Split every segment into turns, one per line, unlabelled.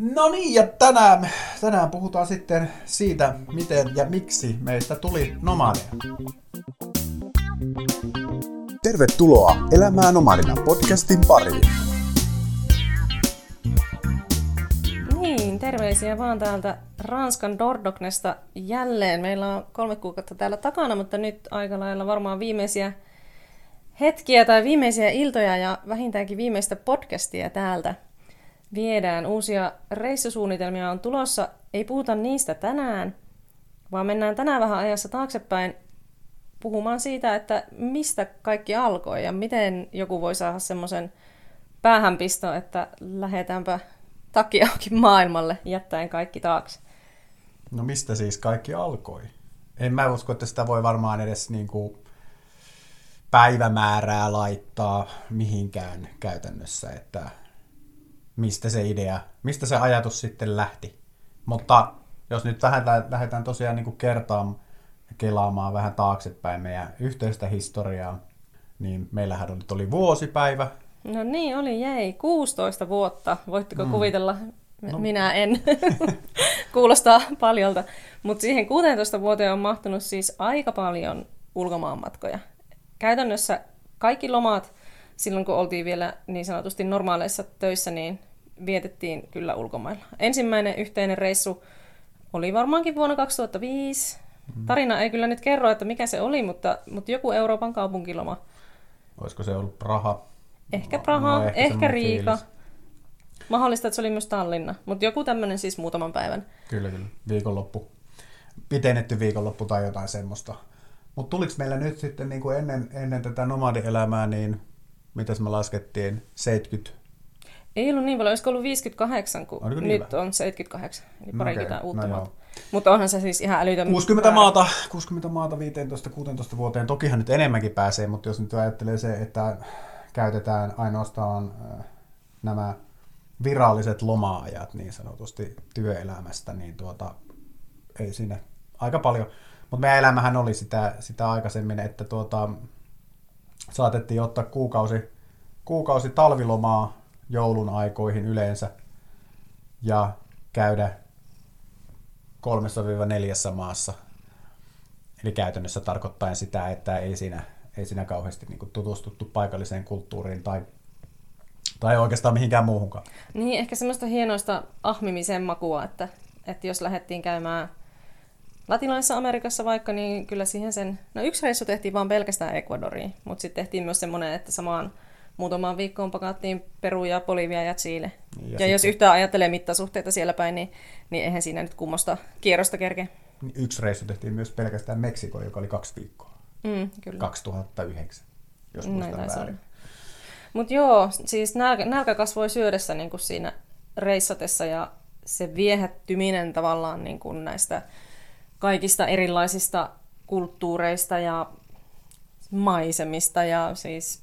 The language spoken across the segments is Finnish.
No niin, ja tänään, tänään puhutaan sitten siitä, miten ja miksi meistä tuli nomadeja.
Tervetuloa Elämää nomadina podcastin pariin.
Niin, terveisiä vaan täältä Ranskan Dordognesta jälleen. Meillä on kolme kuukautta täällä takana, mutta nyt aika lailla varmaan viimeisiä hetkiä tai viimeisiä iltoja ja vähintäänkin viimeistä podcastia täältä viedään. Uusia reissusuunnitelmia on tulossa. Ei puhuta niistä tänään, vaan mennään tänään vähän ajassa taaksepäin puhumaan siitä, että mistä kaikki alkoi ja miten joku voi saada semmoisen päähänpisto, että lähdetäänpä takia maailmalle jättäen kaikki taakse.
No mistä siis kaikki alkoi? En mä usko, että sitä voi varmaan edes niin kuin päivämäärää laittaa mihinkään käytännössä, että mistä se idea, mistä se ajatus sitten lähti. Mutta jos nyt lähdetään, lähdetään tosiaan niin kertaamaan ja kelaamaan vähän taaksepäin meidän yhteistä historiaa, niin meillähän nyt oli vuosipäivä.
No niin, oli jäi. 16 vuotta. Voitteko mm. kuvitella? No. Minä en. Kuulostaa paljolta. Mutta siihen 16 vuoteen on mahtunut siis aika paljon ulkomaanmatkoja. Käytännössä kaikki lomat, silloin kun oltiin vielä niin sanotusti normaaleissa töissä, niin vietettiin kyllä ulkomailla. Ensimmäinen yhteinen reissu oli varmaankin vuonna 2005. Mm. Tarina ei kyllä nyt kerro, että mikä se oli, mutta, mutta joku Euroopan kaupunkiloma.
Olisiko se ollut Praha?
Ehkä Praha, no, ehkä, ehkä Riika. Fiilis. Mahdollista, että se oli myös Tallinna, mutta joku tämmöinen siis muutaman päivän.
Kyllä, kyllä. Viikonloppu. Pitennetty viikonloppu tai jotain semmoista. Mutta tuliko meillä nyt sitten niin kuin ennen, ennen tätä nomadielämää, niin mitäs me laskettiin, 70
ei ollut niin paljon, olisiko ollut 58, kun Oliko niin nyt on 78, eli parikymmentä okay. uutta no maata. Mutta onhan se siis ihan älytön
60 määrä. maata, 60 maata 15-16 vuoteen. Tokihan nyt enemmänkin pääsee, mutta jos nyt ajattelee se, että käytetään ainoastaan äh, nämä viralliset loma-ajat niin sanotusti työelämästä, niin tuota, ei siinä aika paljon. Mutta meidän elämähän oli sitä, sitä aikaisemmin, että tuota, saatettiin ottaa kuukausi, kuukausi talvilomaa joulun aikoihin yleensä ja käydä kolmessa neljässä maassa. Eli käytännössä tarkoittaa sitä, että ei siinä, ei siinä kauheasti niin kuin tutustuttu paikalliseen kulttuuriin tai, tai oikeastaan mihinkään muuhunkaan.
Niin, ehkä semmoista hienoista ahmimisen makua, että, että jos lähdettiin käymään Latinalaisessa Amerikassa vaikka, niin kyllä siihen sen... No yksi reissu tehtiin vaan pelkästään Ecuadoriin, mutta sitten tehtiin myös semmoinen, että samaan muutamaan viikkoon pakattiin Peru ja Bolivia ja Chile. Ja, ja sitten... jos yhtään ajattelee mittasuhteita siellä päin, niin, niin eihän siinä nyt kummosta kierrosta kerke.
Yksi reissu tehtiin myös pelkästään Meksikoon, joka oli kaksi viikkoa.
Mm, kyllä.
2009, jos muistan väärin.
Mutta joo, siis nälkä, nälkä kasvoi syödessä niin kuin siinä reissatessa ja se viehättyminen tavallaan niin kuin näistä kaikista erilaisista kulttuureista ja maisemista ja siis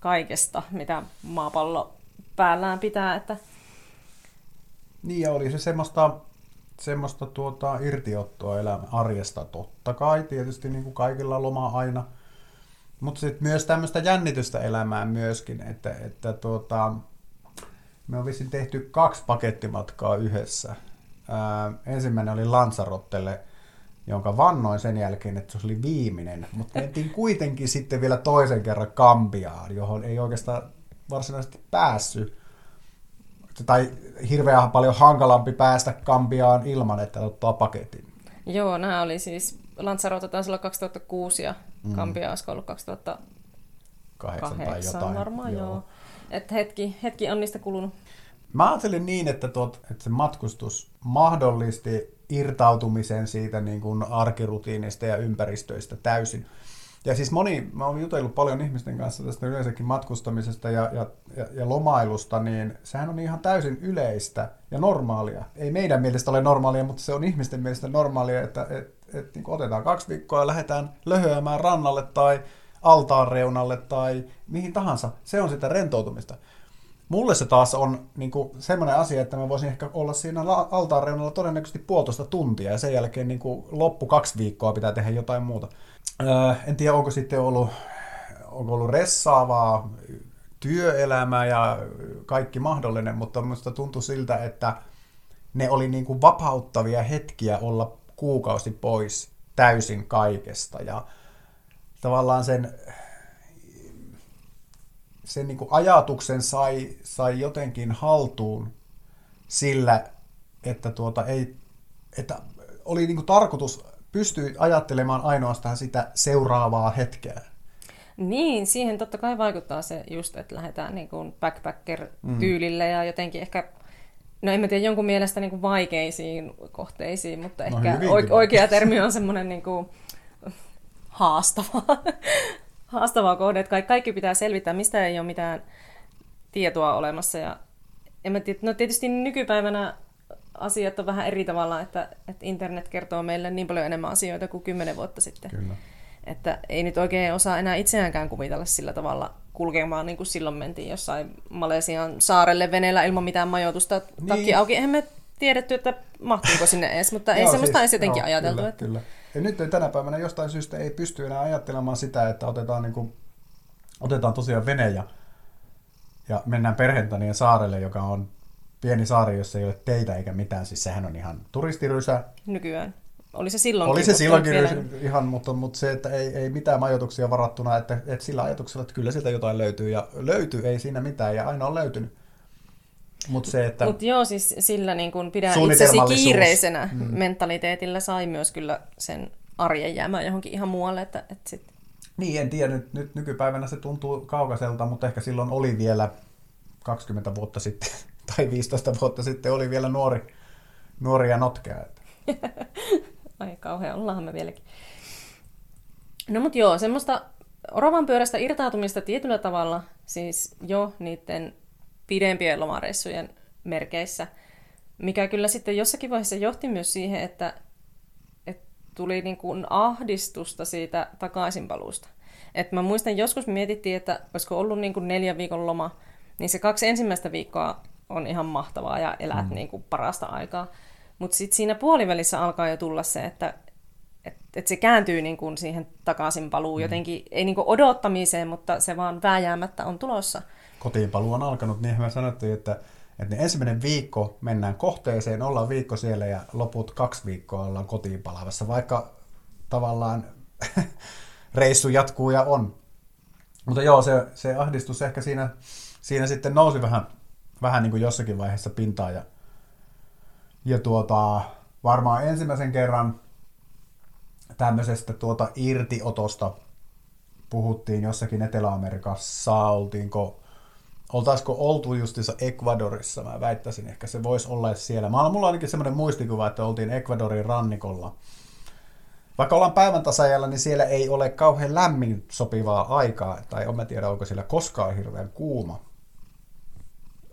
kaikesta, mitä maapallo päällään pitää. Että...
Niin ja oli se semmoista, semmoista tuota, irtiottoa elämä arjesta totta kai, tietysti niin kuin kaikilla loma aina. Mutta sitten myös tämmöistä jännitystä elämään myöskin, että, että tuota, me on vissiin tehty kaksi pakettimatkaa yhdessä. Ää, ensimmäinen oli Lansarottelle jonka vannoin sen jälkeen, että se oli viimeinen. Mutta mentiin kuitenkin sitten vielä toisen kerran Kambiaan, johon ei oikeastaan varsinaisesti päässyt. Tai hirveän paljon hankalampi päästä Kambiaan ilman, että ottaa paketin.
Joo, nämä oli siis, Lanzarote taisi olla 2006 ja mm. Kambia olisi ollut 2008 tai jotain. varmaan, joo. joo. Et hetki, hetki on niistä kulunut.
Mä ajattelin niin, että, tuot, että se matkustus mahdollisti irtautumisen siitä niin kuin arkirutiinista ja ympäristöistä täysin. Ja siis moni, mä oon jutellut paljon ihmisten kanssa tästä yleensäkin matkustamisesta ja, ja, ja, ja lomailusta, niin sehän on ihan täysin yleistä ja normaalia. Ei meidän mielestä ole normaalia, mutta se on ihmisten mielestä normaalia, että et, et, niin otetaan kaksi viikkoa ja lähdetään löhöämään rannalle tai altaan reunalle tai mihin tahansa. Se on sitä rentoutumista. Mulle se taas on niin kuin, semmoinen asia, että mä voisin ehkä olla siinä altaan reunalla todennäköisesti puolitoista tuntia ja sen jälkeen niin kuin, loppu kaksi viikkoa pitää tehdä jotain muuta. Öö, en tiedä, onko sitten ollut, onko ollut ressaavaa työelämää ja kaikki mahdollinen, mutta minusta tuntuu siltä, että ne oli niin kuin vapauttavia hetkiä olla kuukausi pois täysin kaikesta. Ja tavallaan sen, sen niin kuin ajatuksen sai, sai jotenkin haltuun sillä, että, tuota ei, että oli niin kuin tarkoitus pystyä ajattelemaan ainoastaan sitä seuraavaa hetkeä.
Niin, siihen totta kai vaikuttaa se just, että lähdetään niin kuin backpacker-tyylille mm. ja jotenkin ehkä, no en mä tiedä, jonkun mielestä niin kuin vaikeisiin kohteisiin, mutta no, ehkä oikea termi on semmoinen niin kuin haastava, haastava kohde, että kaikki pitää selvittää, mistä ei ole mitään tietoa olemassa ja en mä tiedä, no tietysti nykypäivänä asiat on vähän eri tavalla, että, että internet kertoo meille niin paljon enemmän asioita kuin kymmenen vuotta sitten.
Kyllä.
Että ei nyt oikein osaa enää itseäänkään kuvitella sillä tavalla kulkemaan, niin kuin silloin mentiin jossain Malesian saarelle veneellä ilman mitään majoitusta niin. takki auki. Eihän me tiedetty, että mahtuuko sinne edes, mutta ei semmoista siis, edes jotenkin joo, ajateltu.
Kyllä,
että...
kyllä. Ja nyt tänä päivänä jostain syystä ei pysty enää ajattelemaan sitä, että otetaan, niin kuin, otetaan tosiaan vene ja, ja mennään Perhentanien saarelle, joka on pieni saari, jossa ei ole teitä eikä mitään. Siis sehän on ihan turistirysä.
Nykyään. Oli se silloinkin.
Oli se silloinkin vielä... ihan, mutta, mutta se, että ei, ei mitään majoituksia varattuna, että, että sillä ajatuksella, että kyllä sieltä jotain löytyy. Ja löytyy, ei siinä mitään, ja aina on löytynyt. Mutta se, että...
Mut joo, siis sillä niin kun pidän itsesi kiireisenä mm. mentaliteetillä sai myös kyllä sen arjen jäämään johonkin ihan muualle. Että, että sit...
Niin, en tiedä, nyt, nyt nykypäivänä se tuntuu kaukaiselta, mutta ehkä silloin oli vielä 20 vuotta sitten tai 15 vuotta sitten oli vielä nuori, nuori ja notkea.
Ai kauhean, ollaan me vieläkin. No mut joo, semmoista oravan pyörästä irtautumista tietyllä tavalla, siis jo niiden pidempien lomareissujen merkeissä, mikä kyllä sitten jossakin vaiheessa johti myös siihen, että, että tuli niin kuin ahdistusta siitä takaisinpaluusta. Et mä muistan, joskus mietittiin, että olisiko ollut niin kuin neljän viikon loma, niin se kaksi ensimmäistä viikkoa on ihan mahtavaa ja elät mm. niin kuin parasta aikaa. Mutta sitten siinä puolivälissä alkaa jo tulla se, että et, et se kääntyy niin kuin siihen takaisin paluu mm. jotenkin, ei niin kuin odottamiseen, mutta se vaan vääjäämättä on tulossa.
Kotiinpaluu on alkanut, niin me sanottiin, että, että ne ensimmäinen viikko mennään kohteeseen, ollaan viikko siellä ja loput kaksi viikkoa ollaan kotiin palavassa, vaikka tavallaan reissu jatkuu ja on. Mutta joo, se, se ahdistus ehkä siinä, siinä sitten nousi vähän vähän niin kuin jossakin vaiheessa pintaa. Ja, ja tuota, varmaan ensimmäisen kerran tämmöisestä tuota irtiotosta puhuttiin jossakin Etelä-Amerikassa, oltiinko, oltaisiko oltu justissa Ecuadorissa, mä väittäisin, ehkä se voisi olla siellä. Mä, mulla on ainakin semmoinen muistikuva, että oltiin Ecuadorin rannikolla. Vaikka ollaan päivän tasajalla, niin siellä ei ole kauhean lämmin sopivaa aikaa, tai en mä tiedä, onko siellä koskaan hirveän kuuma.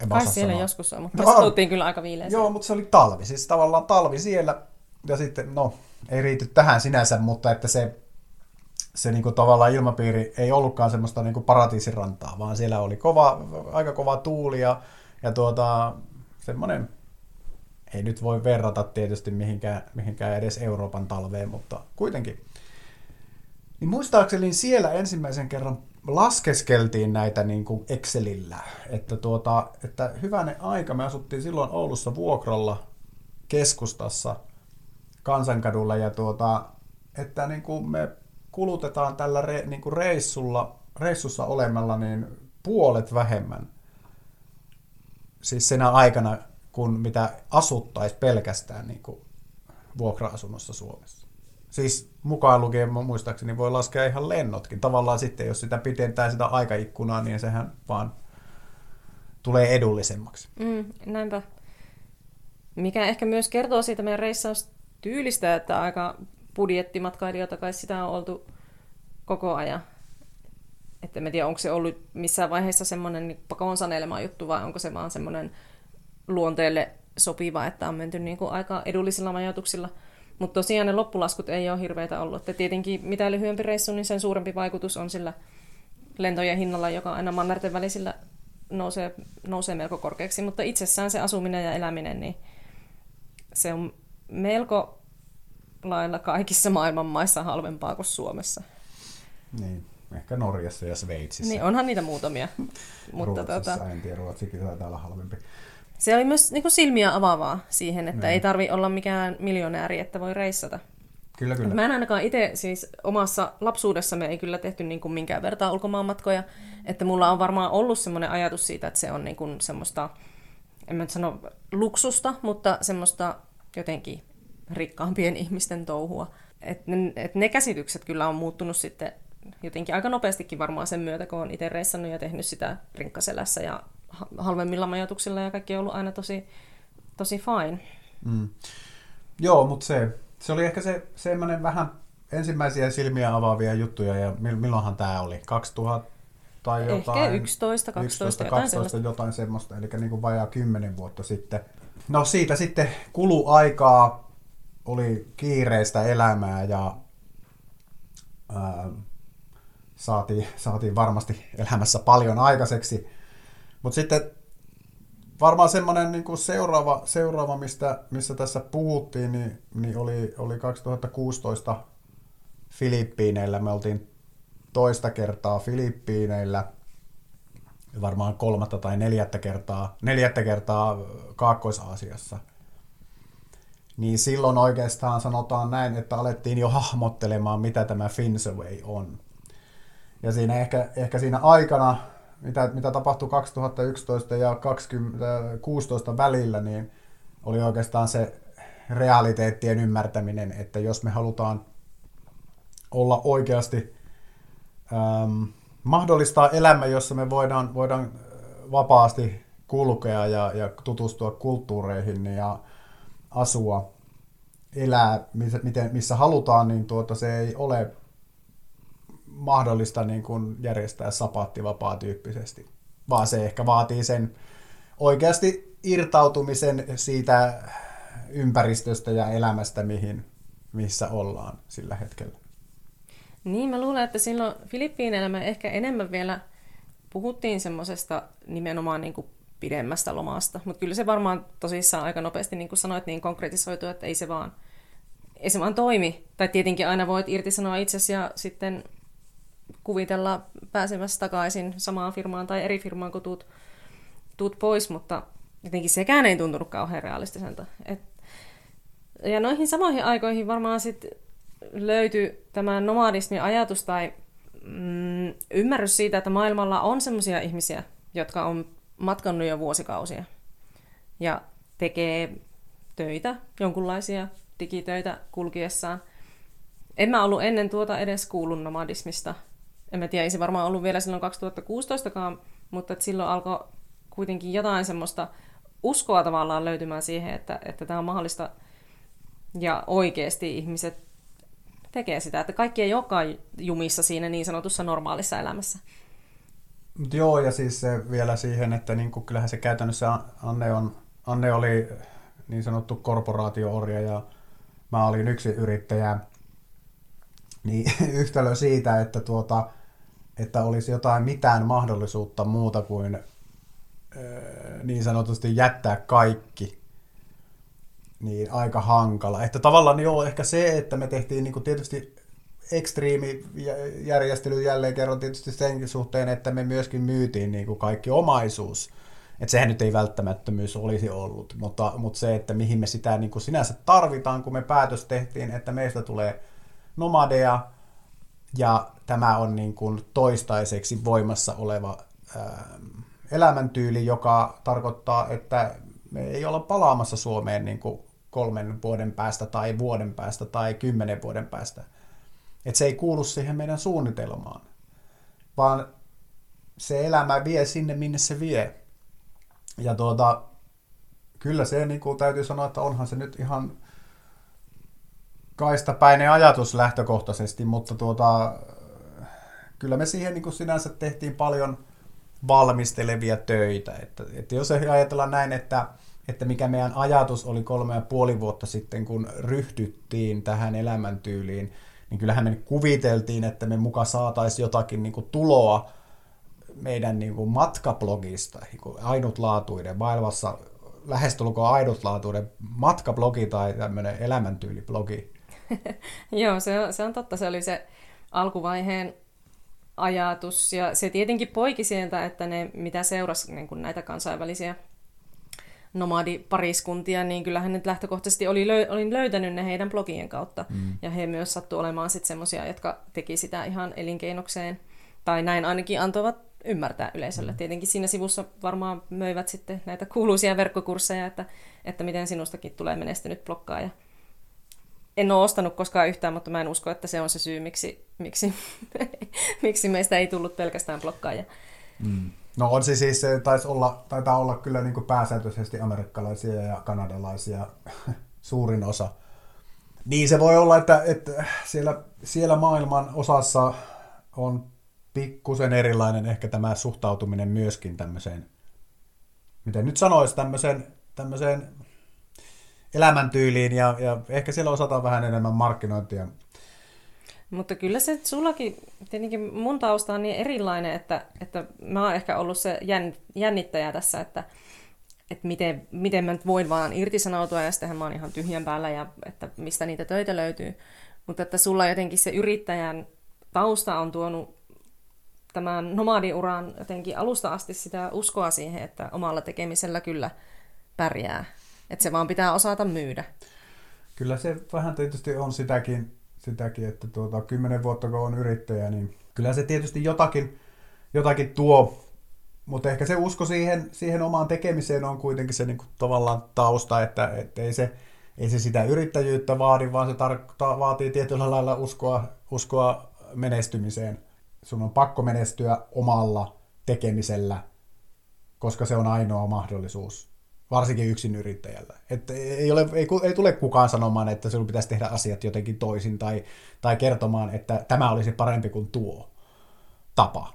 En Kai siellä sanoa. joskus on, mutta no, me kyllä aika viileä.
Joo, mutta se oli talvi. Siis tavallaan talvi siellä. Ja sitten, no, ei riity tähän sinänsä, mutta että se, se niin kuin tavallaan ilmapiiri ei ollutkaan semmoista niin kuin paratiisirantaa, vaan siellä oli kova, aika kova tuuli ja, ja tuota, semmoinen, ei nyt voi verrata tietysti mihinkään, mihinkään edes Euroopan talveen, mutta kuitenkin. Niin muistaakseni siellä ensimmäisen kerran laskeskeltiin näitä niin kuin Excelillä, että, tuota, että hyvänen aika, me asuttiin silloin Oulussa vuokralla keskustassa Kansankadulla ja tuota, että niin kuin me kulutetaan tällä re, niin kuin reissulla, reissussa olemalla niin puolet vähemmän siis senä aikana, kun mitä asuttaisiin pelkästään niin kuin vuokra-asunnossa Suomessa. Siis mukaan lukien muistaakseni voi laskea ihan lennotkin. Tavallaan sitten, jos sitä pitentää sitä aikaikkunaa, niin sehän vaan tulee edullisemmaksi.
Mm, näinpä. Mikä ehkä myös kertoo siitä meidän reissaustyylistä, että aika budjettimatkailijoita kai sitä on oltu koko ajan. Että en tiedä, onko se ollut missään vaiheessa semmoinen niin pakoon sanelema juttu vai onko se vaan semmoinen luonteelle sopiva, että on menty niin kuin aika edullisilla majoituksilla – mutta tosiaan ne loppulaskut ei ole hirveitä ollut. Että tietenkin mitä lyhyempi reissu, niin sen suurempi vaikutus on sillä lentojen hinnalla, joka aina mannerten välisillä nousee, nousee melko korkeaksi. Mutta itsessään se asuminen ja eläminen, niin se on melko lailla kaikissa maailman maissa halvempaa kuin Suomessa.
Niin, ehkä Norjassa ja Sveitsissä.
Niin, onhan niitä muutamia.
mutta Ruotsissa, tota... en tiedä, Ruotsikin taitaa olla halvempi.
se oli myös niin kuin silmiä avaavaa siihen, että
Niin.
ei tarvi olla mikään miljonääri, että voi reissata.
Kyllä, kyllä.
Mä en ainakaan itse siis omassa lapsuudessamme ei kyllä tehty niin kuin minkään vertaa ulkomaanmatkoja, että mulla on varmaan ollut semmoinen ajatus siitä, että se on niin kuin semmoista, en mä nyt sano luksusta, mutta semmoista jotenkin rikkaampien ihmisten touhua. Et ne, et ne käsitykset kyllä on muuttunut sitten jotenkin aika nopeastikin varmaan sen myötä, kun on itse reissannut ja tehnyt sitä rinkkaselässä ja ha- halvemmilla majoituksilla ja kaikki on ollut aina tosi, tosi fine.
Mm. Joo, mutta se, se oli ehkä se semmoinen vähän ensimmäisiä silmiä avaavia juttuja, ja mil- milloinhan tämä oli? 2000 tai jotain?
Ehkä 11, 12,
11,
jotain
12,
sellaista.
jotain semmoista, eli niin kuin vajaa 10 vuotta sitten. No siitä sitten kulu aikaa, oli kiireistä elämää ja ää, saatiin, saatiin varmasti elämässä paljon aikaiseksi. Mutta sitten varmaan semmoinen niin seuraava, seuraava mistä, missä tässä puhuttiin, niin, niin oli, oli 2016 Filippiineillä. Me oltiin toista kertaa Filippiineillä, varmaan kolmatta tai neljättä kertaa, neljättä kertaa Kaakkois-Aasiassa. Niin silloin oikeastaan sanotaan näin, että alettiin jo hahmottelemaan, mitä tämä Finsaway on. Ja siinä ehkä, ehkä siinä aikana, mitä, mitä tapahtui 2011 ja 2016 välillä, niin oli oikeastaan se realiteettien ymmärtäminen, että jos me halutaan olla oikeasti ähm, mahdollistaa elämä, jossa me voidaan, voidaan vapaasti kulkea ja, ja tutustua kulttuureihin ja asua, elää, missä, miten, missä halutaan, niin tuota, se ei ole mahdollista niin kuin järjestää sapaattivapaa tyyppisesti, vaan se ehkä vaatii sen oikeasti irtautumisen siitä ympäristöstä ja elämästä, mihin, missä ollaan sillä hetkellä.
Niin, mä luulen, että silloin Filippiineillä me ehkä enemmän vielä puhuttiin semmoisesta nimenomaan niin kuin pidemmästä lomasta, mutta kyllä se varmaan tosissaan aika nopeasti, niin kuin sanoit, niin konkretisoitu, että ei se vaan, ei se vaan toimi. Tai tietenkin aina voit irtisanoa itsesi ja sitten kuvitella pääsemässä takaisin samaan firmaan tai eri firmaan, kun tuut, tuut pois, mutta jotenkin sekään ei tuntunut kauhean realistiselta. Et, ja noihin samoihin aikoihin varmaan sitten löytyi tämä nomadismin ajatus tai mm, ymmärrys siitä, että maailmalla on sellaisia ihmisiä, jotka on matkannut jo vuosikausia ja tekee töitä, jonkunlaisia digitöitä kulkiessaan. En mä ollut ennen tuota edes kuullut nomadismista. En mä tiedä, ei se varmaan ollut vielä silloin 2016kaan, mutta silloin alkoi kuitenkin jotain semmoista uskoa tavallaan löytymään siihen, että, että tämä on mahdollista ja oikeasti ihmiset tekee sitä, että kaikki ei olekaan jumissa siinä niin sanotussa normaalissa elämässä.
Joo, ja siis se vielä siihen, että niin kuin, kyllähän se käytännössä Anne, on, Anne oli niin sanottu korporaatio-orja ja mä olin yksi yrittäjä. Niin yhtälö siitä, että, tuota, että olisi jotain mitään mahdollisuutta muuta kuin niin sanotusti jättää kaikki, niin aika hankala. Että tavallaan joo, ehkä se, että me tehtiin niin kuin tietysti ekstriimijärjestely jälleen kerran tietysti senkin suhteen, että me myöskin myytiin niin kuin kaikki omaisuus. Että sehän nyt ei välttämättömyys olisi ollut, mutta, mutta se, että mihin me sitä niin kuin sinänsä tarvitaan, kun me päätös tehtiin, että meistä tulee nomadeja, ja tämä on niin kuin toistaiseksi voimassa oleva ää, elämäntyyli, joka tarkoittaa, että me ei olla palaamassa Suomeen niin kuin kolmen vuoden päästä tai vuoden päästä tai kymmenen vuoden päästä. Että se ei kuulu siihen meidän suunnitelmaan, vaan se elämä vie sinne, minne se vie. Ja tuota, kyllä se niin kuin täytyy sanoa, että onhan se nyt ihan kaistapäinen ajatus lähtökohtaisesti, mutta tuota, kyllä me siihen niin kuin sinänsä tehtiin paljon valmistelevia töitä. Että, että jos ajatellaan näin, että, että mikä meidän ajatus oli kolme ja puoli vuotta sitten, kun ryhdyttiin tähän elämäntyyliin, niin kyllähän me kuviteltiin, että me muka saataisiin jotakin niin kuin tuloa meidän niin kuin matkablogista, niin kuin ainutlaatuinen, maailmassa lähestulkoon ainutlaatuinen matkablogi tai tämmöinen elämäntyyliblogi.
Joo, se on, se on totta. Se oli se alkuvaiheen ajatus. Ja se tietenkin poiki sieltä, että ne, mitä seurasi niin kuin näitä kansainvälisiä nomadipariskuntia, niin kyllähän nyt lähtökohtaisesti oli löy- olin löytänyt ne heidän blogien kautta. Mm. Ja he myös sattu olemaan sitten semmoisia, jotka teki sitä ihan elinkeinokseen. Tai näin ainakin antoivat ymmärtää yleisölle. Mm. Tietenkin siinä sivussa varmaan möivät sitten näitä kuuluisia verkkokursseja, että, että miten sinustakin tulee menestynyt blokkaaja. En ole ostanut koskaan yhtään, mutta mä en usko, että se on se syy, miksi, miksi, miksi meistä ei tullut pelkästään blokkaaja.
Mm. No on se siis, se taisi olla, taitaa olla kyllä niin kuin pääsääntöisesti amerikkalaisia ja kanadalaisia suurin osa. Niin se voi olla, että, että siellä, siellä maailman osassa on pikkusen erilainen ehkä tämä suhtautuminen myöskin tämmöiseen, miten nyt sanoisi, tämmöiseen, tämmöiseen elämäntyyliin ja, ja ehkä siellä osataan vähän enemmän markkinointia.
Mutta kyllä se sullakin, tietenkin mun tausta on niin erilainen, että, että mä oon ehkä ollut se jännittäjä tässä, että, että miten, miten mä nyt voin vaan irtisanoutua ja sittenhän mä oon ihan tyhjän päällä ja että mistä niitä töitä löytyy. Mutta että sulla jotenkin se yrittäjän tausta on tuonut tämän nomadiuran jotenkin alusta asti sitä uskoa siihen, että omalla tekemisellä kyllä pärjää. Että se vaan pitää osata myydä.
Kyllä se vähän tietysti on sitäkin, sitäkin että tuota, kymmenen vuotta kun on yrittäjä, niin kyllä se tietysti jotakin, jotakin tuo, mutta ehkä se usko siihen, siihen omaan tekemiseen on kuitenkin se niin kuin, tavallaan tausta, että, että ei, se, ei se sitä yrittäjyyttä vaadi, vaan se tar- ta- vaatii tietyllä lailla uskoa, uskoa menestymiseen. Sun on pakko menestyä omalla tekemisellä, koska se on ainoa mahdollisuus, varsinkin yksin yrittäjällä. Että ei, ole, ei, ei tule kukaan sanomaan, että sinun pitäisi tehdä asiat jotenkin toisin tai, tai kertomaan, että tämä olisi parempi kuin tuo tapa.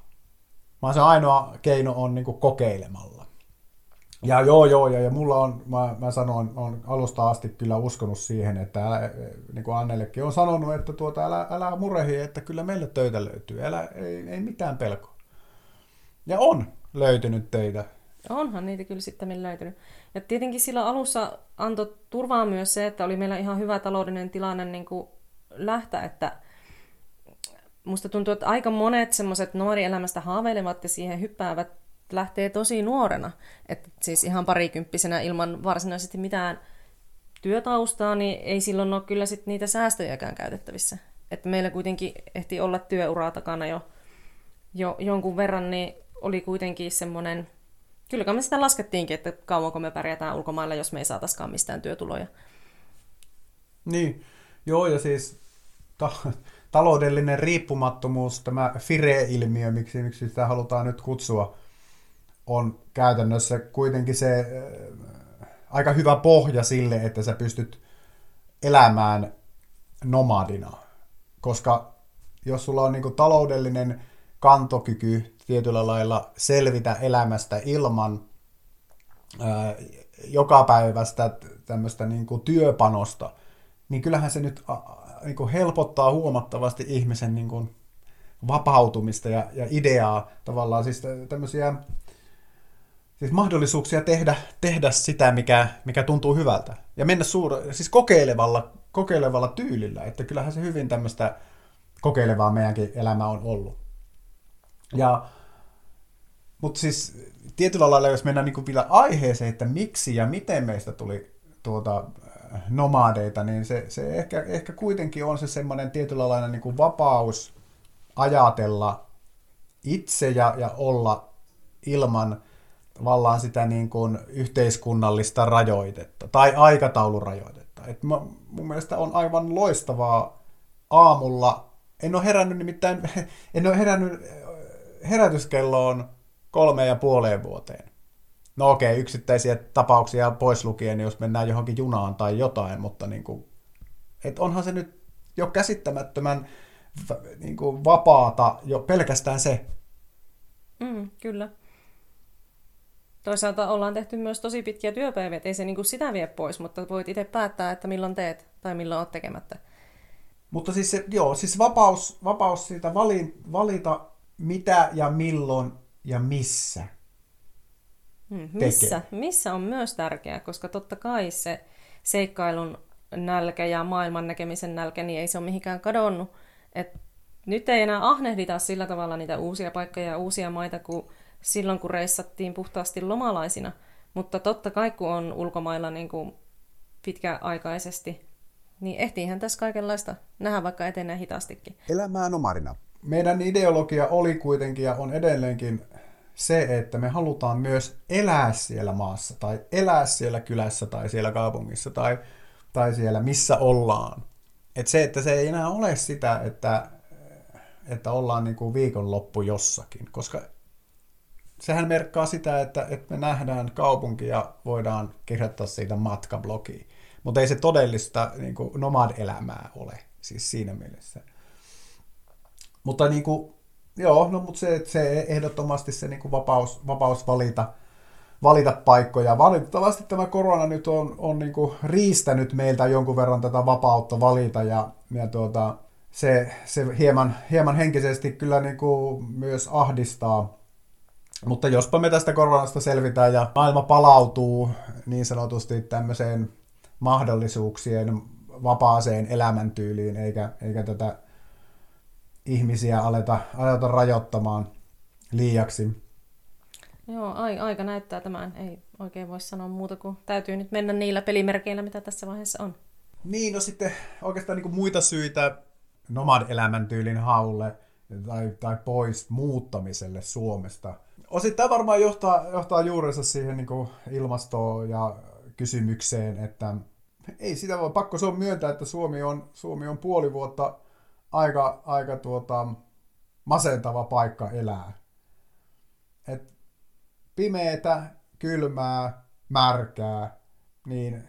Vaan se ainoa keino on niin kokeilemalla. Ja joo, joo, ja, ja mulla on, mä, mä sanon, on alusta asti kyllä uskonut siihen, että älä, niin kuin Annellekin on sanonut, että tuota, älä, älä murehi, että kyllä meille töitä löytyy, älä, ei, ei mitään pelkoa. Ja on löytynyt töitä.
Onhan niitä kyllä sitten löytynyt. Ja tietenkin sillä alussa antoi turvaa myös se, että oli meillä ihan hyvä taloudellinen tilanne niin kuin lähteä, että musta tuntuu, että aika monet semmoiset nuorielämästä haaveilevat ja siihen hyppäävät lähtee tosi nuorena. Että siis ihan parikymppisenä ilman varsinaisesti mitään työtaustaa, niin ei silloin ole kyllä sit niitä säästöjäkään käytettävissä. Että meillä kuitenkin ehti olla työuraa takana jo, jo jonkun verran, niin oli kuitenkin semmoinen, kyllä me sitä laskettiinkin, että kauanko me pärjätään ulkomailla, jos me ei saataisikaan mistään työtuloja.
Niin, joo ja siis ta- taloudellinen riippumattomuus, tämä FIRE-ilmiö, miksi, miksi sitä halutaan nyt kutsua, on käytännössä kuitenkin se äh, aika hyvä pohja sille, että sä pystyt elämään nomadina. Koska jos sulla on niinku taloudellinen kantokyky tietyllä lailla selvitä elämästä ilman ää, joka päivästä tämmöistä niinku työpanosta, niin kyllähän se nyt a, niinku helpottaa huomattavasti ihmisen niinku vapautumista ja, ja ideaa tavallaan, siis tämmöisiä siis mahdollisuuksia tehdä, tehdä sitä, mikä, mikä tuntuu hyvältä. Ja mennä suur, siis kokeilevalla, kokeilevalla tyylillä. Että kyllähän se hyvin tämmöistä kokeilevaa meidänkin elämä on ollut. Ja, mutta siis tietyllä lailla, jos mennään niin vielä aiheeseen, että miksi ja miten meistä tuli tuota, nomadeita, niin se, se ehkä, ehkä kuitenkin on se semmoinen tietyllä lailla niin kuin vapaus ajatella itse ja, ja olla ilman tavallaan sitä niin kuin yhteiskunnallista rajoitetta tai aikataulurajoitetta. Et mä, mun mielestä on aivan loistavaa aamulla. En ole herännyt nimittäin, en ole herännyt herätyskelloon kolme ja puoleen vuoteen. No okei, okay, yksittäisiä tapauksia pois lukien, niin jos mennään johonkin junaan tai jotain, mutta niin kuin, et onhan se nyt jo käsittämättömän niin kuin vapaata jo pelkästään se.
Mm, kyllä. Toisaalta ollaan tehty myös tosi pitkiä työpäiviä, että ei se niinku sitä vie pois, mutta voit itse päättää, että milloin teet tai milloin olet tekemättä.
Mutta siis, se, joo, siis vapaus, vapaus siitä vali, valita mitä ja milloin ja missä.
Hmm, missä, missä on myös tärkeää, koska totta kai se seikkailun nälkä ja maailman näkemisen nälkä, niin ei se ole mihinkään kadonnut. Et nyt ei enää ahnehdita sillä tavalla niitä uusia paikkoja ja uusia maita, kun silloin kun reissattiin puhtaasti lomalaisina, Mutta totta kai, kun on ulkomailla niin kuin pitkäaikaisesti, niin ehtiihän tässä kaikenlaista nähdä, vaikka etenee hitaastikin.
Elämään omarina.
Meidän ideologia oli kuitenkin ja on edelleenkin se, että me halutaan myös elää siellä maassa tai elää siellä kylässä tai siellä kaupungissa tai, tai siellä missä ollaan. Et se, että se ei enää ole sitä, että, että ollaan niin kuin viikonloppu jossakin, koska sehän merkkaa sitä, että, että me nähdään kaupunki ja voidaan kirjoittaa siitä matkablogiin. Mutta ei se todellista niin nomad-elämää ole, siis siinä mielessä. Mutta niin kuin, joo, no, mutta se, se ehdottomasti se niin kuin vapaus, vapaus valita, valita paikkoja. Valitettavasti tämä korona nyt on, on niin kuin riistänyt meiltä jonkun verran tätä vapautta valita ja, ja tuota, se, se hieman, hieman henkisesti kyllä niin kuin myös ahdistaa. Mutta jospa me tästä koronasta selvitään ja maailma palautuu niin sanotusti tämmöiseen mahdollisuuksien vapaaseen elämäntyyliin, eikä, eikä tätä ihmisiä aleta, aleta rajoittamaan liiaksi.
Joo, aika näyttää tämän. Ei oikein voi sanoa muuta kuin täytyy nyt mennä niillä pelimerkeillä, mitä tässä vaiheessa on.
Niin, no sitten oikeastaan niin kuin muita syitä nomad-elämäntyylin haulle tai, tai pois muuttamiselle Suomesta. Osittain varmaan johtaa, johtaa juurensa siihen niin kuin ilmastoon ja kysymykseen, että ei sitä voi, pakko se on myöntää, että Suomi on, Suomi on puoli vuotta aika, aika tuota, masentava paikka elää. Et pimeetä, kylmää, märkää, niin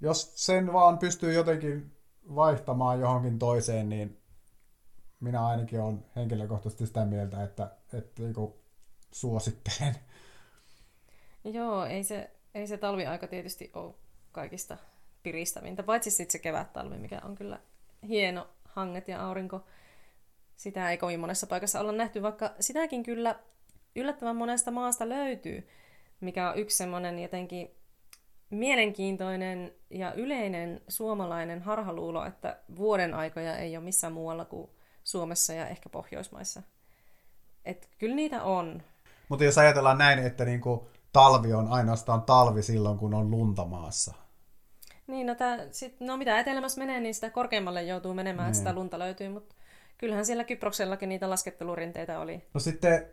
jos sen vaan pystyy jotenkin vaihtamaan johonkin toiseen, niin minä ainakin olen henkilökohtaisesti sitä mieltä, että, että niin suosittelen.
Joo, ei se, ei se talviaika tietysti ole kaikista piristävintä, paitsi sitten se kevät-talvi, mikä on kyllä hieno hanget ja aurinko. Sitä ei kovin monessa paikassa olla nähty, vaikka sitäkin kyllä yllättävän monesta maasta löytyy, mikä on yksi semmoinen jotenkin mielenkiintoinen ja yleinen suomalainen harhaluulo, että vuoden aikoja ei ole missään muualla kuin Suomessa ja ehkä Pohjoismaissa. Et kyllä niitä on.
Mutta jos ajatellaan näin, että niinku talvi on ainoastaan talvi silloin, kun on lunta maassa,
niin, no, tää, sit, no mitä etelämässä menee, niin sitä korkeammalle joutuu menemään, että sitä niin. lunta löytyy, mutta kyllähän siellä Kyproksellakin niitä laskettelurinteitä oli.
No sitten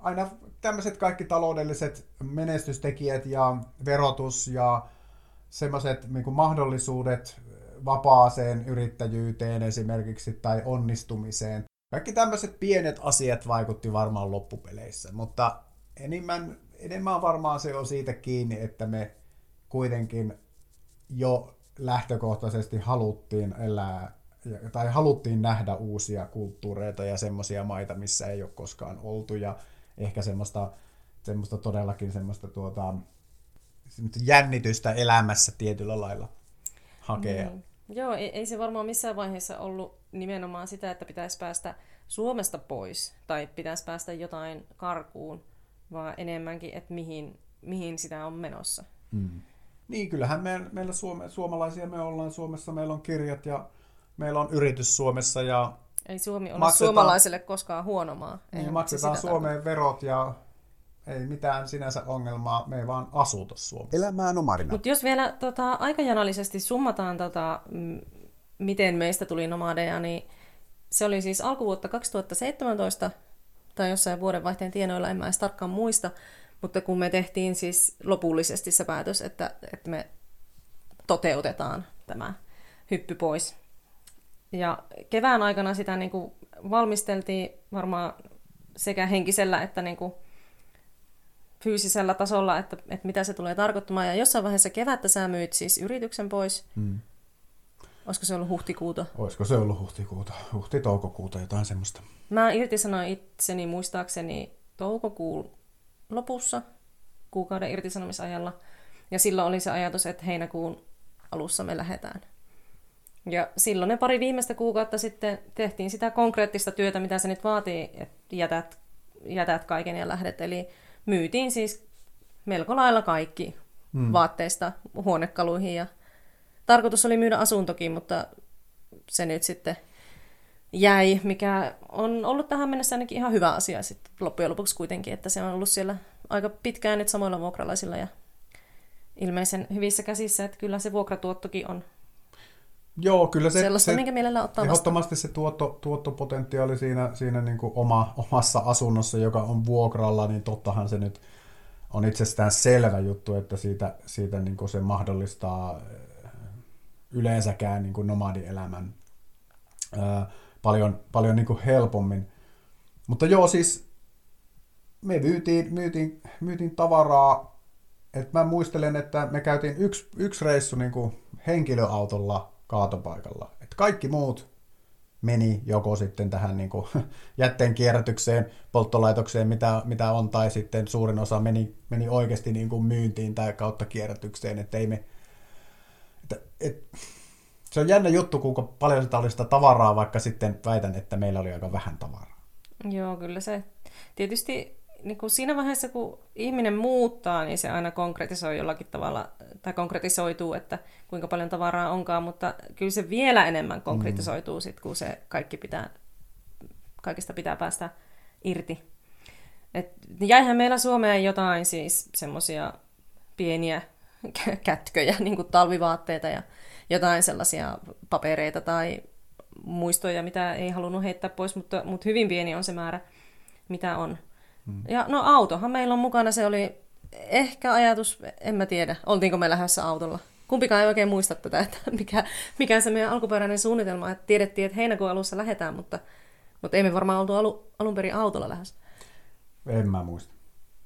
aina tämmöiset kaikki taloudelliset menestystekijät ja verotus ja semmoiset niin mahdollisuudet vapaaseen yrittäjyyteen esimerkiksi tai onnistumiseen. Kaikki tämmöiset pienet asiat vaikutti varmaan loppupeleissä, mutta enemmän, enemmän varmaan se on siitä kiinni, että me kuitenkin jo lähtökohtaisesti haluttiin elää tai haluttiin nähdä uusia kulttuureita ja semmoisia maita, missä ei ole koskaan oltu ja ehkä semmoista, semmoista todellakin semmoista tuota, semmoista jännitystä elämässä tietyllä lailla hakea. Mm.
Joo, ei, ei se varmaan missään vaiheessa ollut nimenomaan sitä, että pitäisi päästä Suomesta pois tai pitäisi päästä jotain karkuun, vaan enemmänkin, että mihin, mihin sitä on menossa. Mm.
Niin, kyllähän me, meillä suome, suomalaisia me ollaan Suomessa, meillä on kirjat ja meillä on yritys Suomessa ja
ei Suomi ole maksetaan, suomalaiselle koskaan huono maa.
Ei niin, maksetaan Suomeen tarkoita. verot ja ei mitään sinänsä ongelmaa, me ei vaan asuta Suomessa.
Elämään omarina.
Mutta jos vielä tota, aikajanallisesti summataan, tota, m- miten meistä tuli nomadeja, niin se oli siis alkuvuotta 2017, tai jossain vuodenvaihteen tienoilla, en mä edes tarkkaan muista, mutta kun me tehtiin siis lopullisesti se päätös, että, että me toteutetaan tämä hyppy pois. Ja kevään aikana sitä niin kuin valmisteltiin varmaan sekä henkisellä että niin kuin fyysisellä tasolla, että, että mitä se tulee tarkoittamaan. Ja jossain vaiheessa kevättä sä myyt siis yrityksen pois. Hmm. Olisiko se ollut huhtikuuta?
Olisiko se ollut huhtikuuta? Huhti-toukokuuta, jotain semmoista.
Mä irtisanoin itseni muistaakseni toukokuun lopussa kuukauden irtisanomisajalla. Ja silloin oli se ajatus, että heinäkuun alussa me lähdetään. Ja silloin ne pari viimeistä kuukautta sitten tehtiin sitä konkreettista työtä, mitä se nyt vaatii, että jätät, jätät kaiken ja lähdet. Eli myytiin siis melko lailla kaikki hmm. vaatteista huonekaluihin. Ja tarkoitus oli myydä asuntokin, mutta se nyt sitten jäi, mikä on ollut tähän mennessä ainakin ihan hyvä asia sitten loppujen lopuksi kuitenkin, että se on ollut siellä aika pitkään nyt samoilla vuokralaisilla ja ilmeisen hyvissä käsissä, että kyllä se vuokratuottokin on
Joo, kyllä se,
sellaista,
se
minkä mielellä ottaa
ehdottomasti se tuotto, tuottopotentiaali siinä, siinä niin kuin oma, omassa asunnossa, joka on vuokralla, niin tottahan se nyt on itsestään selvä juttu, että siitä, siitä niin kuin se mahdollistaa yleensäkään niin kuin nomadielämän ää, paljon, paljon niin kuin helpommin. Mutta joo, siis me myytiin, myytiin, myytiin tavaraa, että mä muistelen, että me käytiin yksi, yksi reissu niin kuin henkilöautolla kaatopaikalla. Et kaikki muut meni joko sitten tähän niin kuin jätteen kierrätykseen, polttolaitokseen, mitä, mitä on, tai sitten suurin osa meni, meni oikeasti niin kuin myyntiin tai kautta kierrätykseen, että ei me, että, et, se on jännä juttu, kuinka paljon sitä oli sitä tavaraa, vaikka sitten väitän, että meillä oli aika vähän tavaraa.
Joo, kyllä se. Tietysti niin kuin siinä vaiheessa, kun ihminen muuttaa, niin se aina konkretisoi jollakin tavalla, tai konkretisoituu, että kuinka paljon tavaraa onkaan, mutta kyllä se vielä enemmän konkretisoituu, mm. sit, kun se kaikki pitää, kaikista pitää päästä irti. Et jäihän meillä Suomeen jotain siis semmoisia pieniä kätköjä, niin kuin talvivaatteita ja jotain sellaisia papereita tai muistoja, mitä ei halunnut heittää pois, mutta, mutta hyvin pieni on se määrä, mitä on. Hmm. Ja no autohan meillä on mukana, se oli ehkä ajatus, en mä tiedä, oltiinko me lähdössä autolla. Kumpikaan ei oikein muista tätä, että mikä, mikä se meidän alkuperäinen suunnitelma, että tiedettiin, että heinäkuun alussa lähdetään, mutta, mutta ei me varmaan oltu alu, alun perin autolla lähdössä.
En mä muista.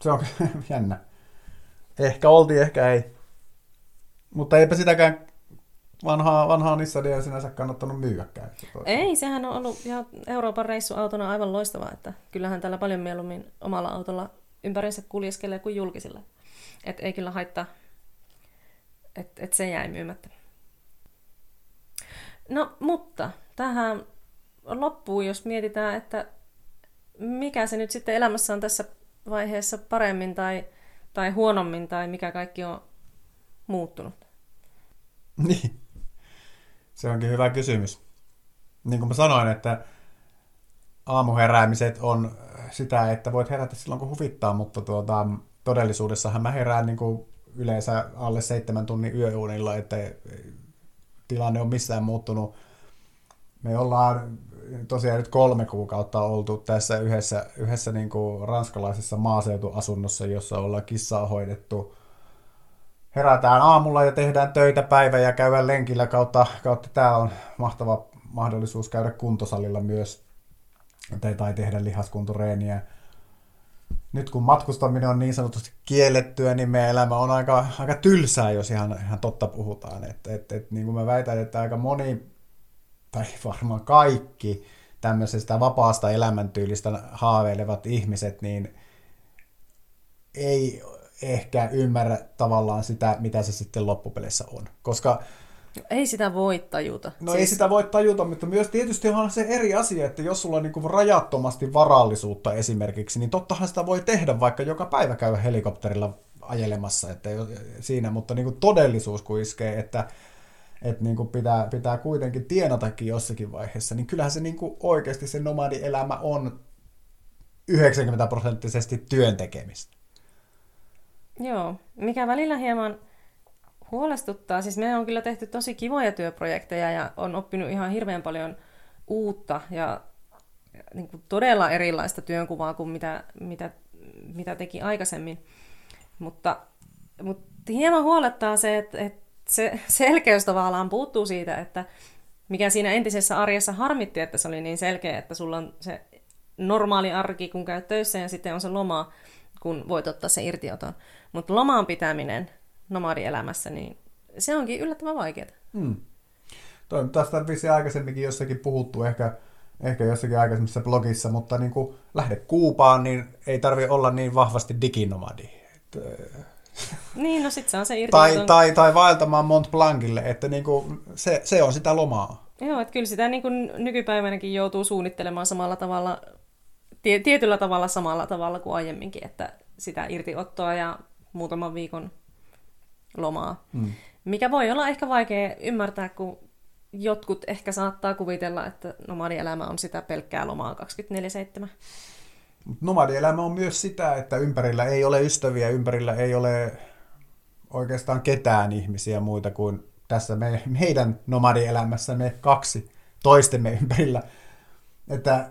Se on jännä. Ehkä oltiin, ehkä ei. Mutta eipä sitäkään vanhaa, vanhaa Nissadia sinänsä kannattanut myydäkään.
Ei, sehän on ollut ihan Euroopan reissuautona aivan loistava, että kyllähän tällä paljon mieluummin omalla autolla ympärinsä kuljeskelee kuin julkisilla. Et ei kyllä haittaa, että et se jäi myymättä. No, mutta tähän loppuu, jos mietitään, että mikä se nyt sitten elämässä on tässä vaiheessa paremmin tai, tai huonommin, tai mikä kaikki on muuttunut.
Niin. Se onkin hyvä kysymys. Niin kuin mä sanoin, että aamuheräämiset on sitä, että voit herätä silloin kun huvittaa, mutta tuota, todellisuudessahan mä herään niin kuin yleensä alle seitsemän tunnin yöunilla, että tilanne on missään muuttunut. Me ollaan tosiaan nyt kolme kuukautta oltu tässä yhdessä, yhdessä niin kuin ranskalaisessa maaseutuasunnossa, jossa ollaan kissaa hoidettu herätään aamulla ja tehdään töitä päivä ja käydään lenkillä kautta, kautta täällä on mahtava mahdollisuus käydä kuntosalilla myös tai tehdä lihaskuntoreeniä. Nyt kun matkustaminen on niin sanotusti kiellettyä, niin meidän elämä on aika, aika tylsää, jos ihan, ihan totta puhutaan. Et, et, et, niin kuin mä väitän, että aika moni, tai varmaan kaikki tämmöisestä vapaasta elämäntyylistä haaveilevat ihmiset, niin ei ehkä ymmärrä tavallaan sitä, mitä se sitten loppupeleissä on. Koska
No, ei sitä voi tajuta.
No siis... ei sitä voi tajuta, mutta myös tietysti on se eri asia, että jos sulla on niin rajattomasti varallisuutta esimerkiksi, niin tottahan sitä voi tehdä vaikka joka päivä käydä helikopterilla ajelemassa että siinä, mutta niin kuin todellisuus kun iskee, että, että niin kuin pitää, pitää kuitenkin tienatakin jossakin vaiheessa, niin kyllähän se niin kuin oikeasti se nomadielämä on 90 prosenttisesti työn tekemistä.
Joo, mikä välillä hieman huolestuttaa. Siis me on kyllä tehty tosi kivoja työprojekteja ja on oppinut ihan hirveän paljon uutta ja niin kuin todella erilaista työnkuvaa kuin mitä, mitä, mitä teki aikaisemmin. Mutta, mutta hieman huolettaa se, että, että se selkeys tavallaan puuttuu siitä, että mikä siinä entisessä arjessa harmitti, että se oli niin selkeä, että sulla on se normaali arki, kun käyt töissä ja sitten on se loma, kun voit ottaa se irtioton. Mutta lomaan pitäminen nomadielämässä, niin se onkin yllättävän vaikeaa. Hmm.
Toi, tästä on vissi aikaisemminkin jossakin puhuttu, ehkä, ehkä jossakin aikaisemmassa blogissa, mutta niin kuin lähde Kuupaan, niin ei tarvi olla niin vahvasti diginomadi.
Niin, no sit se on se irti.
Tai, tai, tai vaeltamaan Mont Blancille, että niin kuin se, se on sitä lomaa.
Joo, että kyllä sitä niin kuin nykypäivänäkin joutuu suunnittelemaan samalla tavalla, tie, tietyllä tavalla samalla tavalla kuin aiemminkin, että sitä irtiottoa ja muutaman viikon lomaa. Mm. Mikä voi olla ehkä vaikea ymmärtää, kun jotkut ehkä saattaa kuvitella, että nomadielämä on sitä pelkkää lomaa 24-7.
Nomadielämä on myös sitä, että ympärillä ei ole ystäviä, ympärillä ei ole oikeastaan ketään ihmisiä muita kuin tässä me, meidän nomadielämässämme kaksi toistemme ympärillä. Että,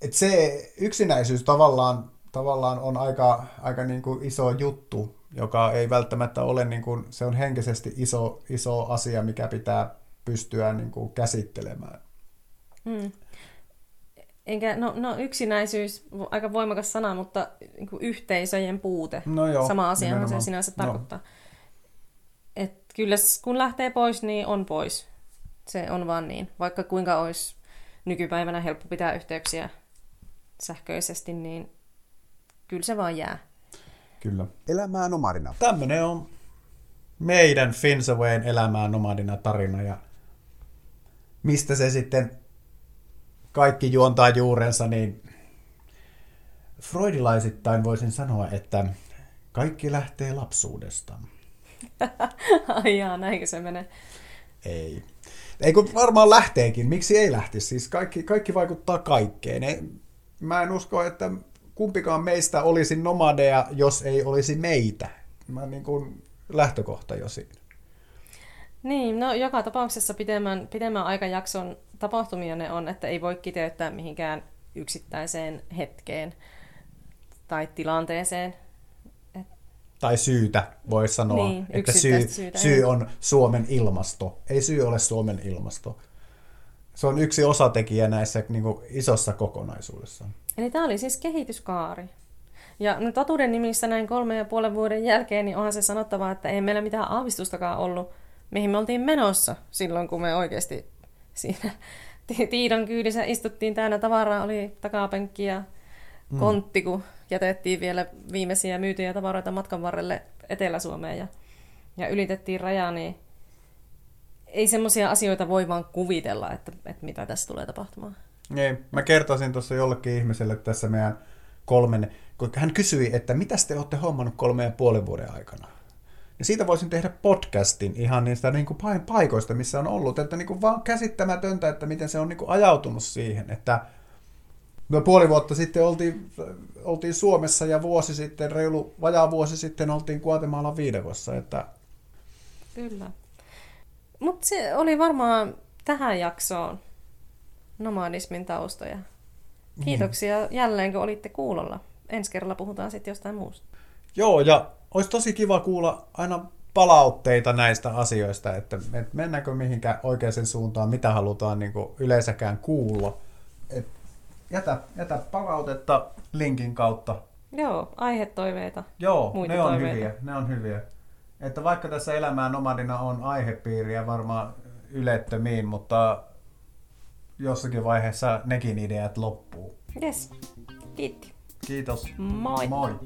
että se yksinäisyys tavallaan, tavallaan on aika, aika niin kuin iso juttu, joka ei välttämättä ole, niin kuin, se on henkisesti iso, iso asia, mikä pitää pystyä niin kuin käsittelemään.
Hmm. Enkä, no, no yksinäisyys, aika voimakas sana, mutta niin kuin yhteisöjen puute.
No joo,
Sama asia se sinänsä
No.
tarkoittaa. Et kyllä kun lähtee pois, niin on pois. Se on vaan niin. Vaikka kuinka olisi nykypäivänä helppo pitää yhteyksiä sähköisesti, niin kyllä se vaan jää.
Kyllä.
Elämää nomadina.
Tämmönen on meidän Finsawayn elämää nomadina tarina ja mistä se sitten kaikki juontaa juurensa, niin freudilaisittain voisin sanoa, että kaikki lähtee lapsuudesta.
Ai jaa, näinkö se menee?
Ei. Ei kun varmaan lähteekin. Miksi ei lähtisi? Siis kaikki, kaikki vaikuttaa kaikkeen. Ei, mä en usko, että kumpikaan meistä olisi nomadeja, jos ei olisi meitä. Mä niin kuin lähtökohta jo siinä.
Niin, no joka tapauksessa pitemmän, pitemmän aikajakson tapahtumia ne on, että ei voi kiteyttää mihinkään yksittäiseen hetkeen tai tilanteeseen.
Tai syytä, voi sanoa,
Niin,
että syy,
syytä,
syy on Suomen ilmasto. Ei syy ole Suomen ilmasto. Se on yksi osatekijä näissä niin kuin, isossa kokonaisuudessa.
Eli tämä oli siis kehityskaari. Ja no totuuden nimissä näin kolme ja puolen vuoden jälkeen, niin onhan se sanottava, että ei meillä mitään aavistustakaan ollut, mihin me oltiin menossa silloin, kun me oikeasti siinä Ti- Tiidon kyydissä istuttiin täynnä tavaraa, oli takapenkki ja kontti, kun jätettiin vielä viimeisiä myytyjä tavaroita matkan varrelle Etelä-Suomeen ja, ja ylitettiin rajaa, niin ei semmoisia asioita voi vaan kuvitella, että, että mitä tässä tulee tapahtumaan.
Niin, mä kertoisin tuossa jollekin ihmiselle tässä meidän kolmen, kun hän kysyi, että mitä te olette hommannut kolme ja puolen vuoden aikana. Ja siitä voisin tehdä podcastin ihan niistä niin kuin paikoista, missä on ollut, että niin kuin vaan käsittämätöntä, että miten se on niin kuin ajautunut siihen, että no puoli vuotta sitten oltiin, oltiin Suomessa ja vuosi sitten, reilu vajaa vuosi sitten oltiin Guatemalan viidakossa, että
Kyllä. Mutta se oli varmaan tähän jaksoon nomadismin taustoja. Kiitoksia jälleen, kun olitte kuulolla. Ensi kerralla puhutaan sitten jostain muusta.
Joo, ja olisi tosi kiva kuulla aina palautteita näistä asioista, että, että mennäänkö mihinkään oikeaan suuntaan, mitä halutaan niin yleensäkään kuulla. Et jätä, jätä palautetta linkin kautta.
Joo, aihetoiveita.
Joo,
Muita
ne on
toiveita.
hyviä, ne on hyviä. Että vaikka tässä elämää nomadina on aihepiiriä varmaan ylettömiin, mutta jossakin vaiheessa nekin ideat loppuu.
Yes. Kiitti.
Kiitos.
Moi.
Moi.